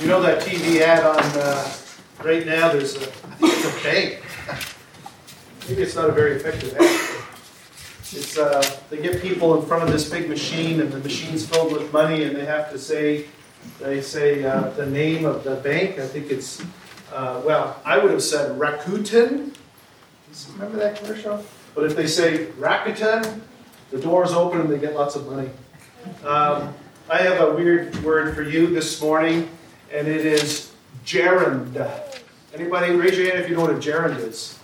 You know that TV ad on uh, right now? There's a, I think it's a bank. Maybe it's not a very effective ad. It's uh, they get people in front of this big machine, and the machine's filled with money, and they have to say, they say uh, the name of the bank. I think it's, uh, well, I would have said Rakuten. Remember that commercial? But if they say Rakuten, the doors open and they get lots of money. Um, I have a weird word for you this morning, and it is gerund. Anybody raise your hand if you know what a gerund is?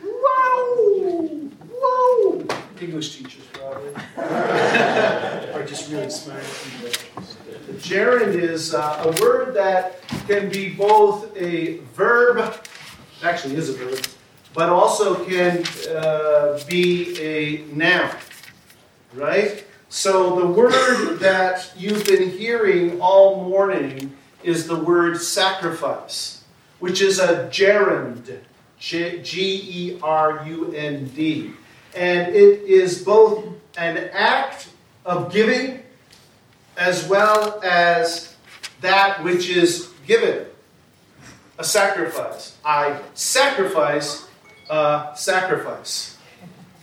Whoa! Whoa! English teachers, probably. are just really smart people. The gerund is uh, a word that can be both a verb, it actually is a verb, but also can uh, be a noun, right? So the word that you've been hearing all morning is the word sacrifice, which is a gerund, G E R U N D. And it is both an act of giving as well as that which is given. A sacrifice. I sacrifice sacrifice.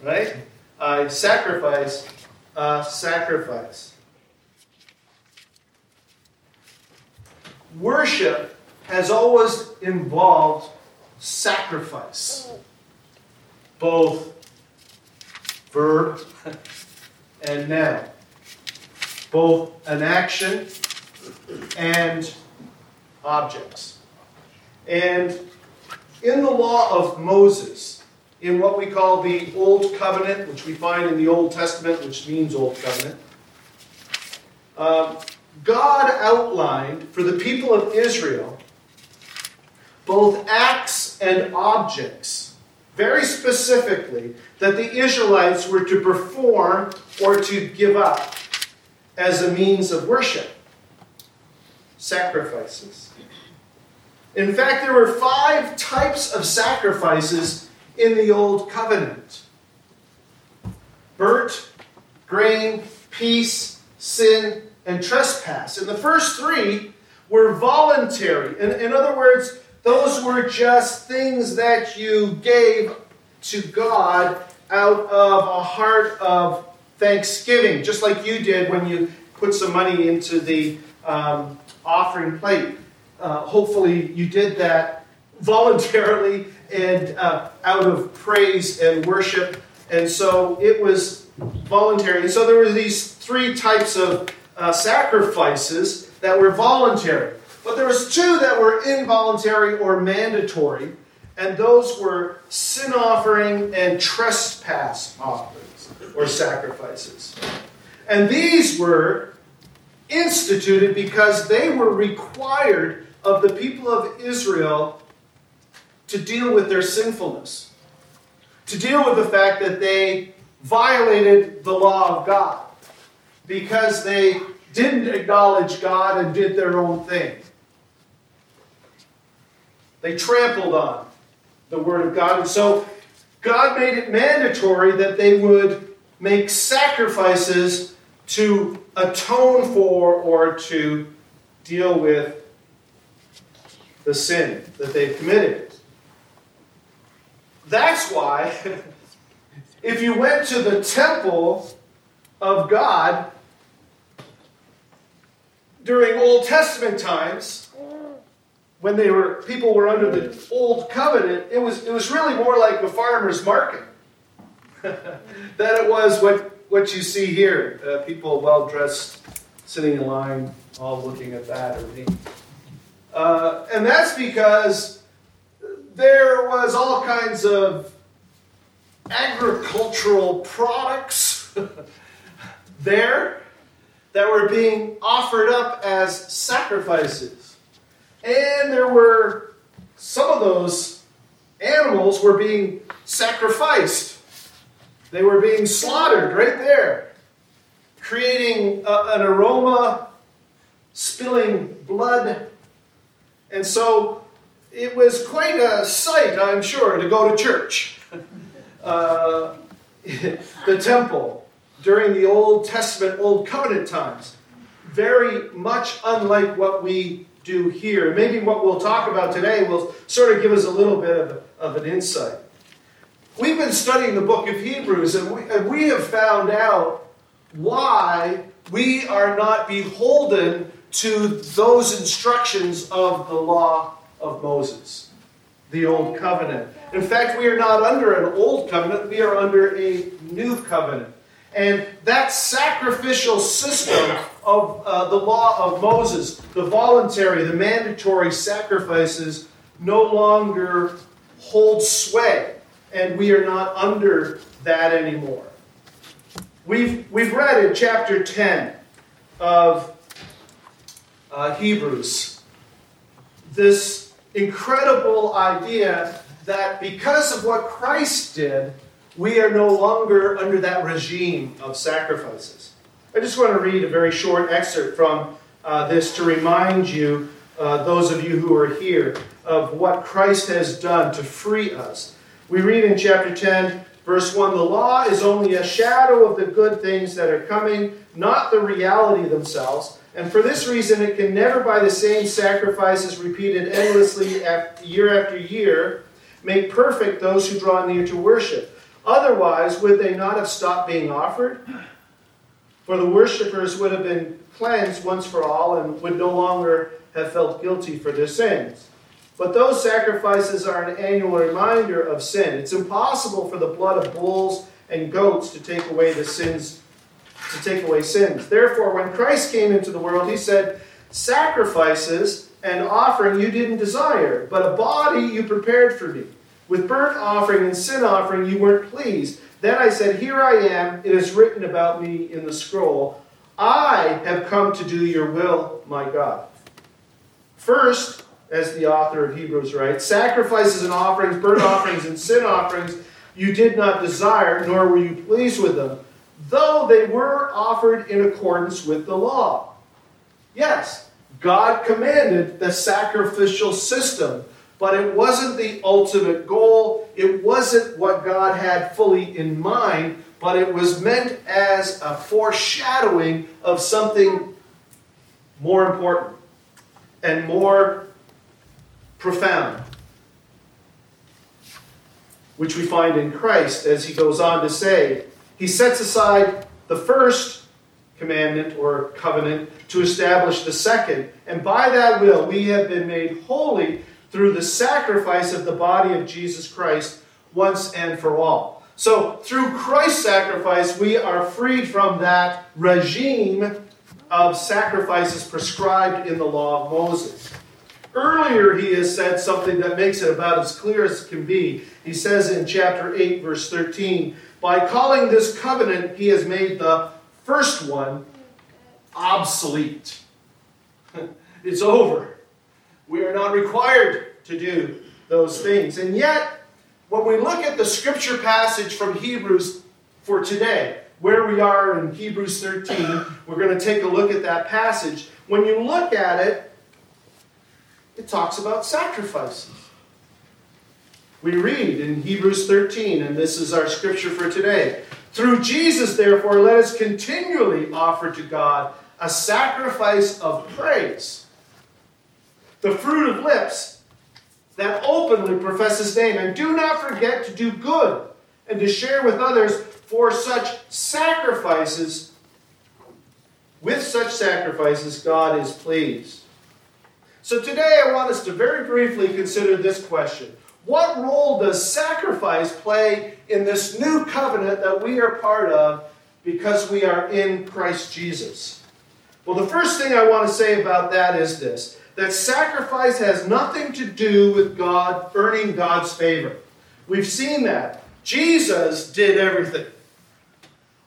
Right? I sacrifice sacrifice. Worship has always involved sacrifice, both verb and noun, both an action and objects. And in the law of Moses, in what we call the Old Covenant, which we find in the Old Testament, which means Old Covenant, um, God outlined for the people of Israel both acts and objects, very specifically, that the Israelites were to perform or to give up as a means of worship sacrifices. In fact, there were five types of sacrifices in the Old Covenant burnt, grain, peace, sin, and trespass. And the first three were voluntary. In, in other words, those were just things that you gave to God out of a heart of thanksgiving, just like you did when you put some money into the um, offering plate. Uh, hopefully, you did that voluntarily and uh, out of praise and worship. And so it was voluntary. And so there were these three types of uh, sacrifices that were voluntary. But there was two that were involuntary or mandatory, and those were sin offering and trespass offerings or sacrifices. And these were instituted because they were required of the people of Israel to deal with their sinfulness, to deal with the fact that they violated the law of God because they didn't acknowledge God and did their own thing. They trampled on the Word of God. And so God made it mandatory that they would make sacrifices to atone for or to deal with the sin that they've committed. That's why, if you went to the temple of God during Old Testament times, when they were people were under the old covenant, it was it was really more like a farmer's market than it was what what you see here. Uh, people well dressed, sitting in line, all looking at that or me. Uh, and that's because there was all kinds of agricultural products there that were being offered up as sacrifices. And there were some of those animals were being sacrificed. They were being slaughtered right there, creating a, an aroma, spilling blood. And so it was quite a sight, I'm sure, to go to church. Uh, the temple during the Old Testament, Old Covenant times, very much unlike what we do here. Maybe what we'll talk about today will sort of give us a little bit of, of an insight. We've been studying the book of Hebrews, and we, and we have found out why we are not beholden to those instructions of the law of Moses, the old covenant. In fact, we are not under an old covenant, we are under a new covenant. And that sacrificial system of uh, the law of Moses, the voluntary, the mandatory sacrifices, no longer hold sway. And we are not under that anymore. We've, we've read in chapter 10 of uh, Hebrews this incredible idea that because of what Christ did, we are no longer under that regime of sacrifices. I just want to read a very short excerpt from uh, this to remind you, uh, those of you who are here, of what Christ has done to free us. We read in chapter 10, verse 1 The law is only a shadow of the good things that are coming, not the reality themselves. And for this reason, it can never, by the same sacrifices repeated endlessly year after year, make perfect those who draw near to worship. Otherwise, would they not have stopped being offered? For the worshippers would have been cleansed once for all and would no longer have felt guilty for their sins. But those sacrifices are an annual reminder of sin. It's impossible for the blood of bulls and goats to take away the sins to take away sins. Therefore, when Christ came into the world, he said, "Sacrifices and offering you didn't desire, but a body you prepared for me." With burnt offering and sin offering you weren't pleased. Then I said, Here I am, it is written about me in the scroll. I have come to do your will, my God. First, as the author of Hebrews writes, sacrifices and offerings, burnt offerings and sin offerings you did not desire, nor were you pleased with them, though they were offered in accordance with the law. Yes, God commanded the sacrificial system but it wasn't the ultimate goal. It wasn't what God had fully in mind, but it was meant as a foreshadowing of something more important and more profound, which we find in Christ as he goes on to say, he sets aside the first commandment or covenant to establish the second, and by that will we have been made holy through the sacrifice of the body of Jesus Christ once and for all. So, through Christ's sacrifice, we are freed from that regime of sacrifices prescribed in the law of Moses. Earlier, he has said something that makes it about as clear as it can be. He says in chapter 8, verse 13, By calling this covenant, he has made the first one obsolete. it's over. We are not required to do those things. And yet, when we look at the scripture passage from Hebrews for today, where we are in Hebrews 13, we're going to take a look at that passage. When you look at it, it talks about sacrifices. We read in Hebrews 13, and this is our scripture for today. Through Jesus, therefore, let us continually offer to God a sacrifice of praise the fruit of lips that openly profess his name. And do not forget to do good and to share with others, for such sacrifices, with such sacrifices, God is pleased. So today I want us to very briefly consider this question. What role does sacrifice play in this new covenant that we are part of because we are in Christ Jesus? Well, the first thing I want to say about that is this that sacrifice has nothing to do with God earning God's favor. We've seen that. Jesus did everything.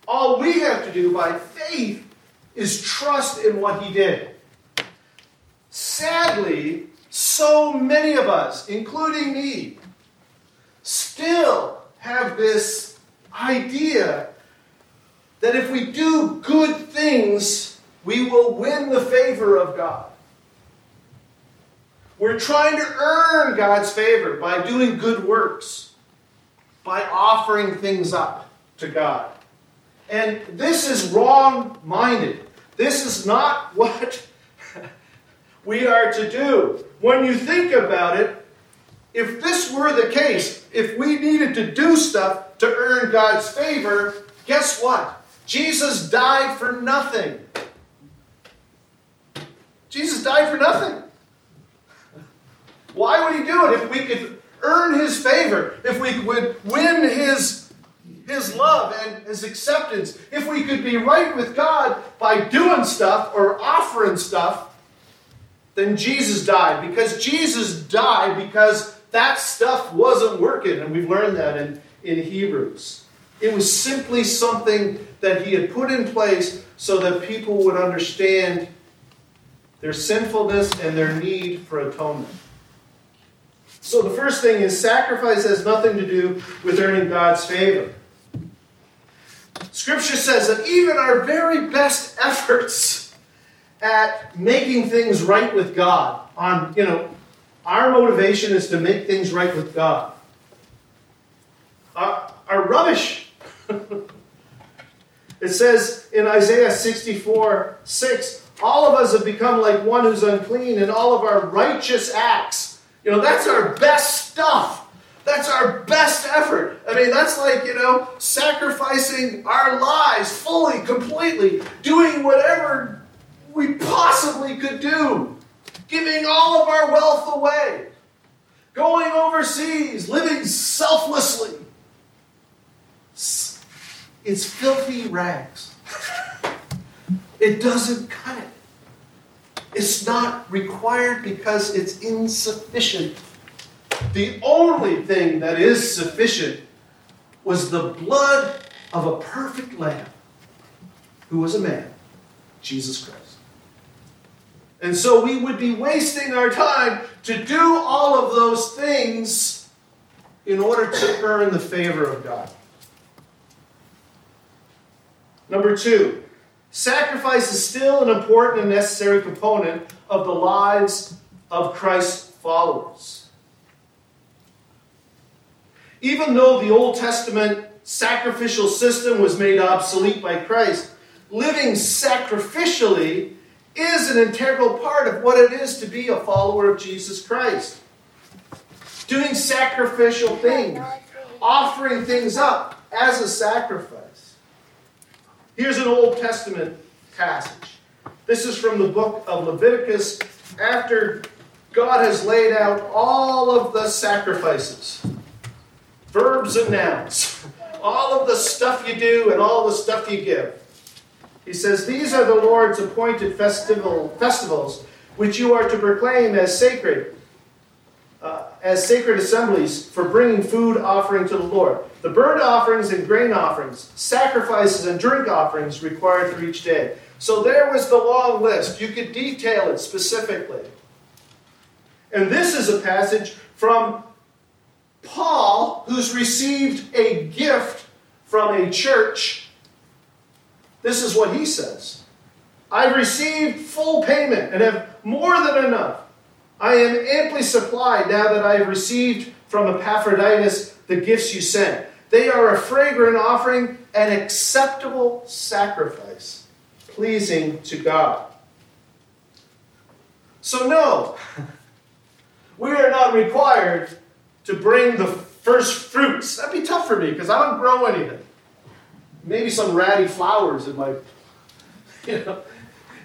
All we have to do by faith is trust in what he did. Sadly, so many of us, including me, still have this idea that if we do good things, we will win the favor of God. We're trying to earn God's favor by doing good works, by offering things up to God. And this is wrong minded. This is not what we are to do. When you think about it, if this were the case, if we needed to do stuff to earn God's favor, guess what? Jesus died for nothing. Jesus died for nothing. Why would he do it if we could earn his favor, if we would win his, his love and his acceptance, if we could be right with God by doing stuff or offering stuff, then Jesus died. Because Jesus died because that stuff wasn't working, and we've learned that in, in Hebrews. It was simply something that he had put in place so that people would understand their sinfulness and their need for atonement. So the first thing is sacrifice has nothing to do with earning God's favor. Scripture says that even our very best efforts at making things right with God, on, you know, our motivation is to make things right with God, are, are rubbish. it says in Isaiah 64 6, all of us have become like one who's unclean, and all of our righteous acts, you know, that's our best stuff. That's our best effort. I mean, that's like, you know, sacrificing our lives fully, completely, doing whatever we possibly could do, giving all of our wealth away, going overseas, living selflessly. It's filthy rags. It doesn't cut. It's not required because it's insufficient. The only thing that is sufficient was the blood of a perfect lamb who was a man, Jesus Christ. And so we would be wasting our time to do all of those things in order to earn the favor of God. Number two, Sacrifice is still an important and necessary component of the lives of Christ's followers. Even though the Old Testament sacrificial system was made obsolete by Christ, living sacrificially is an integral part of what it is to be a follower of Jesus Christ. Doing sacrificial things, offering things up as a sacrifice. Here's an Old Testament passage. This is from the book of Leviticus after God has laid out all of the sacrifices verbs and nouns, all of the stuff you do and all the stuff you give. He says, These are the Lord's appointed festival, festivals which you are to proclaim as sacred uh, as sacred assemblies for bringing food offering to the Lord. The burnt offerings and grain offerings, sacrifices and drink offerings required for each day. So there was the long list. You could detail it specifically. And this is a passage from Paul, who's received a gift from a church. This is what he says I've received full payment and have more than enough. I am amply supplied now that I have received from Epaphroditus the gifts you sent. They are a fragrant offering, an acceptable sacrifice, pleasing to God. So, no, we are not required to bring the first fruits. That'd be tough for me because I don't grow anything. Maybe some ratty flowers in my, you know,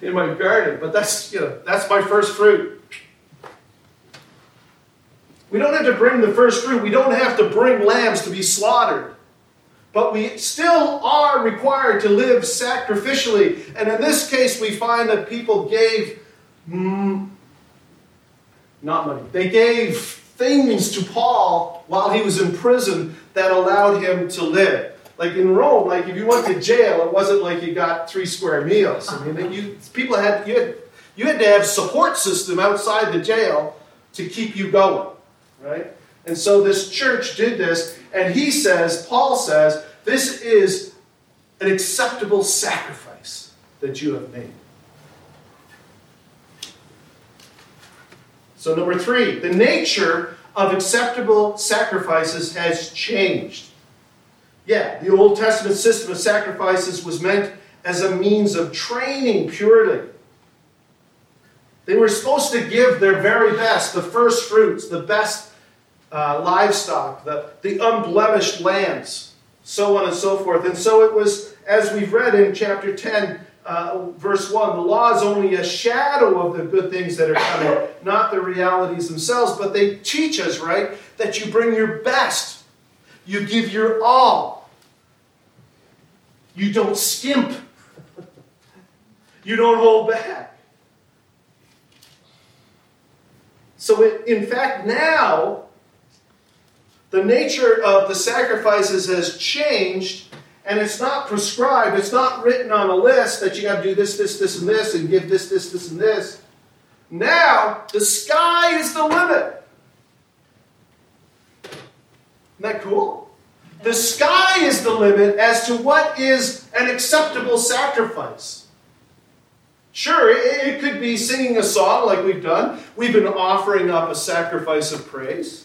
in my garden, but that's you know that's my first fruit. We don't have to bring the first fruit. We don't have to bring lambs to be slaughtered. But we still are required to live sacrificially. And in this case, we find that people gave mm, not money. They gave things to Paul while he was in prison that allowed him to live. Like in Rome, like if you went to jail, it wasn't like you got three square meals. I mean, you people had you had you had to have support system outside the jail to keep you going right? And so this church did this, and he says, Paul says, this is an acceptable sacrifice that you have made. So, number three, the nature of acceptable sacrifices has changed. Yeah, the Old Testament system of sacrifices was meant as a means of training purely. They were supposed to give their very best, the first fruits, the best uh, livestock, the, the unblemished lambs, so on and so forth. And so it was, as we've read in chapter 10, uh, verse 1, the law is only a shadow of the good things that are coming, not the realities themselves. But they teach us, right, that you bring your best, you give your all, you don't skimp, you don't hold back. So, it, in fact, now the nature of the sacrifices has changed, and it's not prescribed. It's not written on a list that you got to do this, this, this, and this, and give this, this, this, and this. Now, the sky is the limit. Isn't that cool? The sky is the limit as to what is an acceptable sacrifice. Sure, it, could be singing a song like we've done. We've been offering up a sacrifice of praise.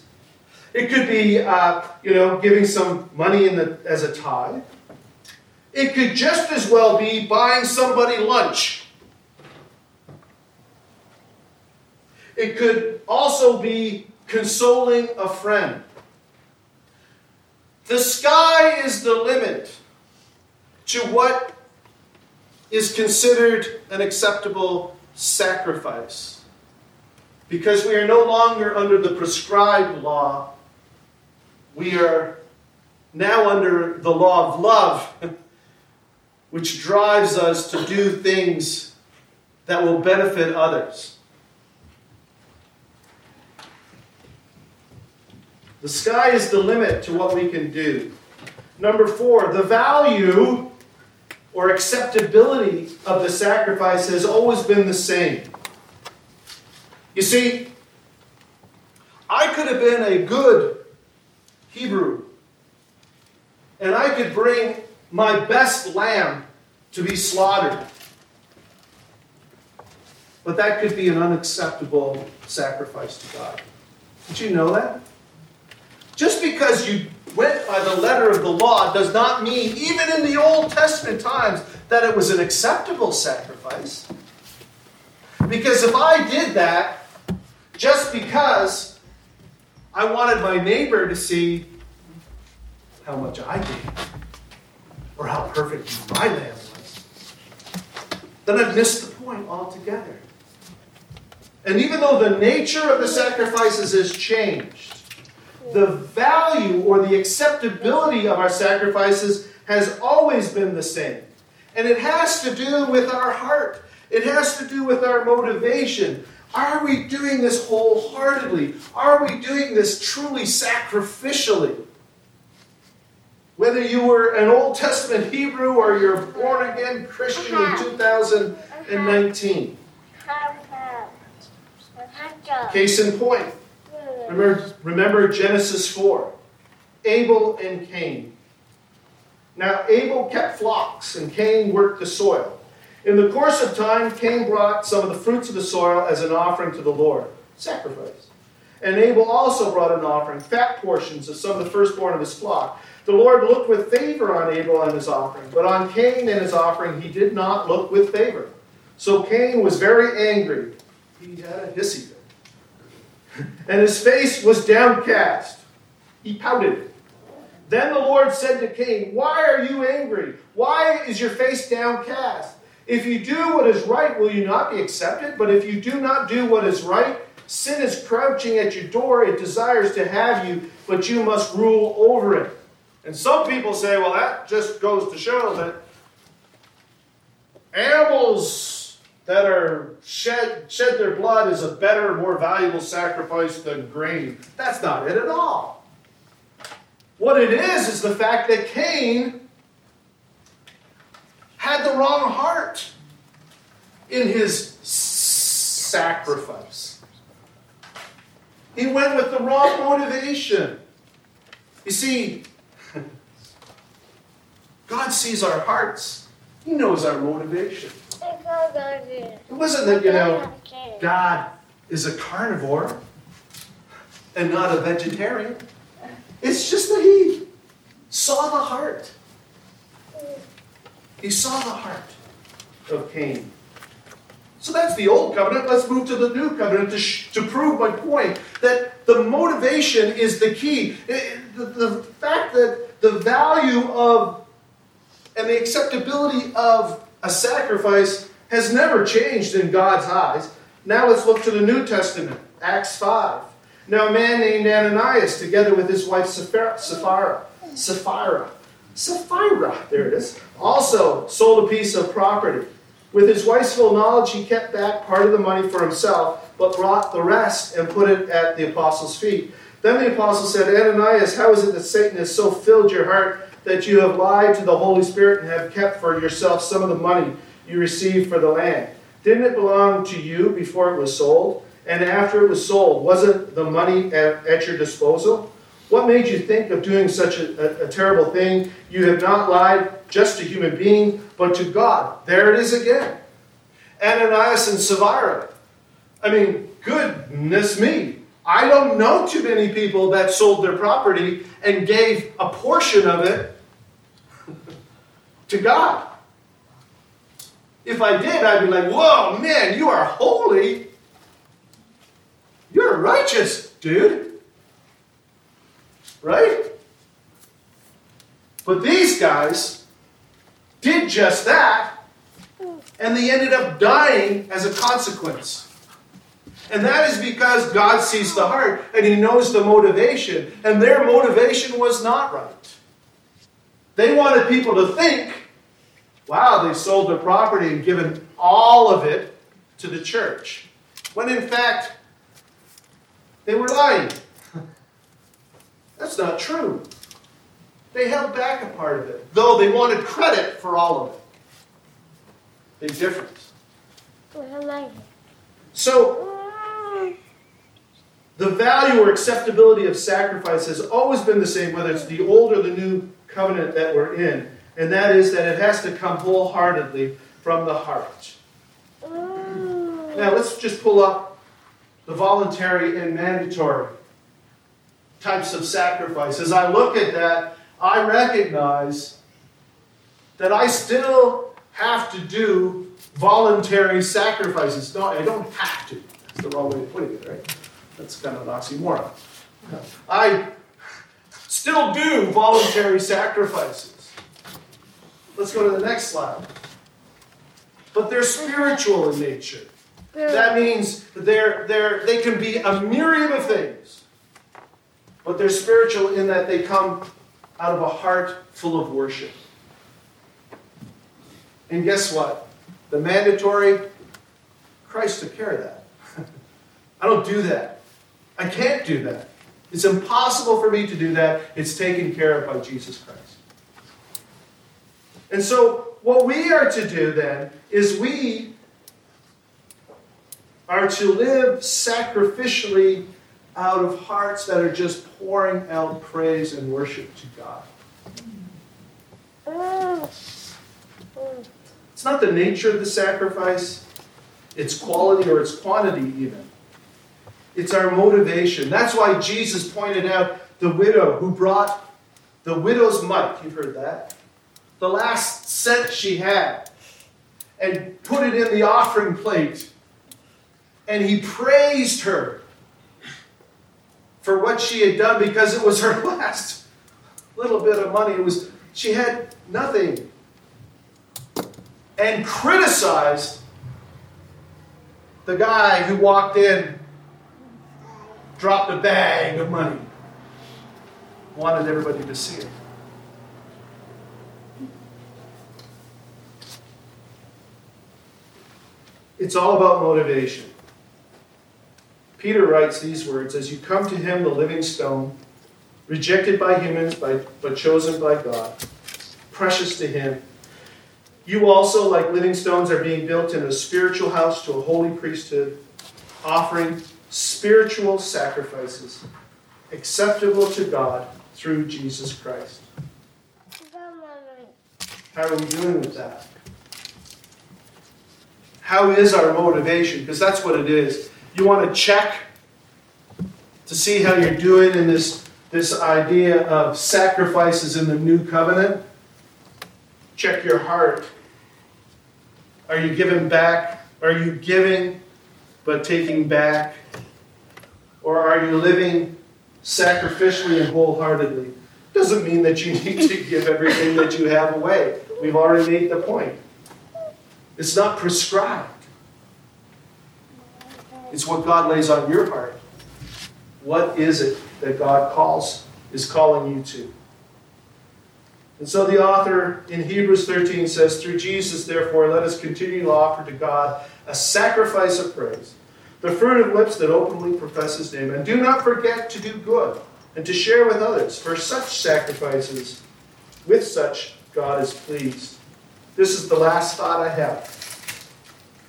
It could be, uh, you know, giving some money in the, as a tithe. It could just as well be buying somebody lunch. It could also be consoling a friend. The sky is the limit to what is considered an acceptable sacrifice. Because we are no longer under the prescribed law, we are now under the law of love, which drives us to do things that will benefit others. The sky is the limit to what we can do. Number four, the value or acceptability of the sacrifice has always been the same. You see, I could have been a good Hebrew, and I could bring my best lamb to be slaughtered. But that could be an unacceptable sacrifice to God. Did you know that? Just because you went by the letter of the law does not mean, even in the Old Testament times, that it was an acceptable sacrifice. Because if I did that just because I wanted my neighbor to see how much I gave or how perfect my lamb was, then I've missed the point altogether. And even though the nature of the sacrifices has changed, the value or the acceptability of our sacrifices has always been the same. And it has to do with our heart, it has to do with our motivation. Are we doing this wholeheartedly? Are we doing this truly sacrificially? Whether you were an Old Testament Hebrew or you're a born again Christian in 2019. Case in point, Remember, remember Genesis 4 Abel and Cain. Now, Abel kept flocks, and Cain worked the soil. In the course of time, Cain brought some of the fruits of the soil as an offering to the Lord, sacrifice. And Abel also brought an offering, fat portions of some of the firstborn of his flock. The Lord looked with favor on Abel and his offering, but on Cain and his offering he did not look with favor. So Cain was very angry. He had a hissy fit and his face was downcast. He pouted. Then the Lord said to Cain, Why are you angry? Why is your face downcast? If you do what is right, will you not be accepted? But if you do not do what is right, sin is crouching at your door. It desires to have you, but you must rule over it. And some people say, well, that just goes to show that animals that are shed, shed their blood is a better, more valuable sacrifice than grain. That's not it at all. What it is, is the fact that Cain had the wrong heart in his sacrifice. He went with the wrong motivation. You see, God sees our hearts, He knows our motivation. It wasn't that, you know, God is a carnivore and not a vegetarian. It's just that He saw the heart. He saw the heart of Cain. So that's the old covenant. Let's move to the new covenant to, sh- to prove my point that the motivation is the key. It, the, the fact that the value of and the acceptability of a sacrifice has never changed in God's eyes. Now let's look to the New Testament, Acts 5. Now a man named Ananias, together with his wife Sapphira, Sapphira, Sapphira, there it is, also sold a piece of property. With his wife's full knowledge, he kept back part of the money for himself, but brought the rest and put it at the apostles' feet. Then the apostle said, Ananias, how is it that Satan has so filled your heart that you have lied to the Holy Spirit and have kept for yourself some of the money you received for the land? Didn't it belong to you before it was sold? And after it was sold, wasn't the money at, at your disposal? What made you think of doing such a, a, a, terrible thing? You have not lied just to human being, but to God. There it is again. Ananias and Sapphira. I mean, goodness me. I don't know too many people that sold their property and gave a portion of it to God. If I did, I'd be like, whoa, man, you are holy. You're righteous, dude. Right? But these guys did just that, and they ended up dying as a consequence. And that is because God sees the heart and He knows the motivation, and their motivation was not right. They wanted people to think, wow, they sold their property and given all of it to the church. When in fact, they were lying. That's not true. They held back a part of it, though they wanted credit for all of it. Big difference. So, the value or acceptability of sacrifice has always been the same, whether it's the old or the new covenant that we're in, and that is that it has to come wholeheartedly from the heart. Mm. Now, let's just pull up the voluntary and mandatory types of sacrifice. As I look at that, I recognize that I still have to do voluntary sacrifices. No, I don't have to. That's the wrong way of putting it, right? That's kind of an oxymoron. I still do voluntary sacrifices. Let's go to the next slide. But they're spiritual in nature. That means they're, they're, they can be a myriad of things. But they're spiritual in that they come out of a heart full of worship. And guess what? The mandatory, Christ took care of that. I don't do that. I can't do that. It's impossible for me to do that. It's taken care of by Jesus Christ. And so, what we are to do then is we are to live sacrificially out of hearts that are just pouring out praise and worship to God. It's not the nature of the sacrifice, its quality or its quantity, even. It's our motivation. That's why Jesus pointed out the widow who brought the widow's mite. You've heard that. The last cent she had, and put it in the offering plate. And he praised her for what she had done because it was her last little bit of money. It was she had nothing. And criticized the guy who walked in, dropped a bag of money, wanted everybody to see it. It's all about motivation. Peter writes these words As you come to him, the living stone, rejected by humans, but chosen by God, precious to him, you also, like living stones, are being built in a spiritual house to a holy priesthood, offering spiritual sacrifices acceptable to God through Jesus Christ. How are we doing with that? How is our motivation? Because that's what it is. You want to check to see how you're doing in this, this idea of sacrifices in the new covenant? Check your heart. Are you giving back Are you giving but taking back? Or are you living sacrificially and wholeheartedly? Doesn't mean that you need to give everything that you have away. We've already made the point. It's not prescribed. It's what God lays on your heart. What is it that God calls, is calling you to? And so the author in Hebrews 13 says, Through Jesus, therefore, let us continue to offer to God a sacrifice of praise, the fruit of lips that openly profess his name. And do not forget to do good and to share with others, for such sacrifices, with such, God is pleased. This is the last thought I have.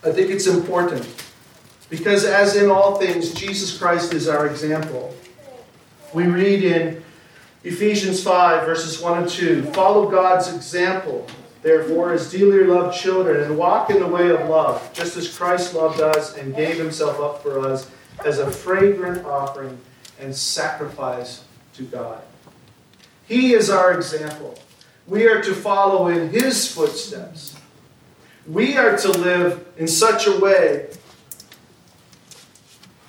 I think it's important because, as in all things, Jesus Christ is our example. We read in Ephesians 5, verses 1 and 2 Follow God's example, therefore, as dearly loved children, and walk in the way of love, just as Christ loved us and gave himself up for us as a fragrant offering and sacrifice to God. He is our example. We are to follow in his footsteps. We are to live in such a way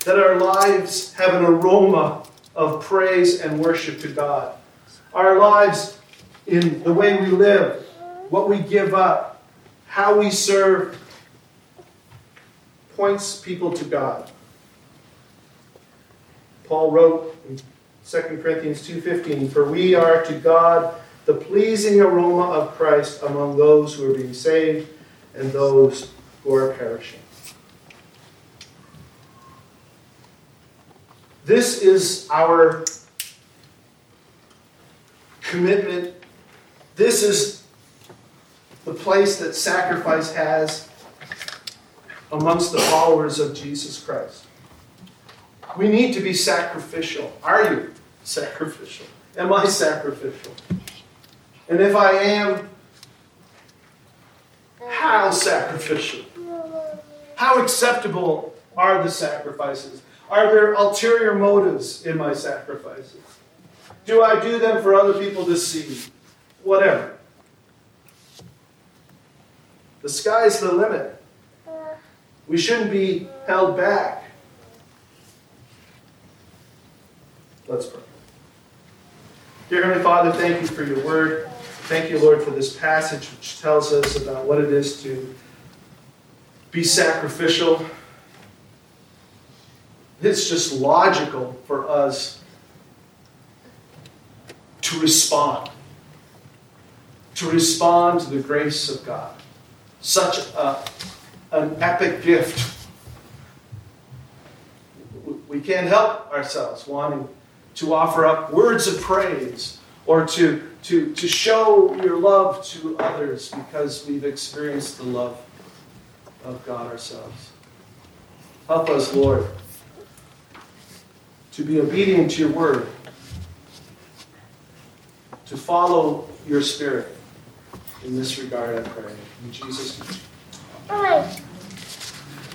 that our lives have an aroma of praise and worship to God. Our lives, in the way we live, what we give up, how we serve, points people to God. Paul wrote in 2 Corinthians 2:15, "For we are to God the pleasing aroma of Christ among those who are being saved and those who are perishing." This is our commitment. This is the place that sacrifice has amongst the followers of Jesus Christ. We need to be sacrificial. Are you sacrificial? Am I sacrificial? And if I am, how sacrificial? How acceptable are the sacrifices? Are there ulterior motives in my sacrifices? Do I do them for other people to see? Whatever. The sky's the limit. We shouldn't be held back. Let's pray. Dear Heavenly Father, thank you for your word. Thank you, Lord, for this passage which tells us about what it is to be sacrificial it's just logical for us to respond. To respond to the grace of God. Such a, an epic gift. We can't help ourselves wanting to offer up words of praise or to, to, to show your love to others because we've experienced the love of God ourselves. Help us, Lord to be obedient to your word, to follow your spirit. In this regard, I pray. In Jesus' name.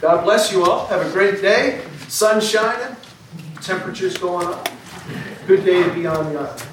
God bless you all. Have a great day. Sun shining. Temperatures going up. Good day to be on the island.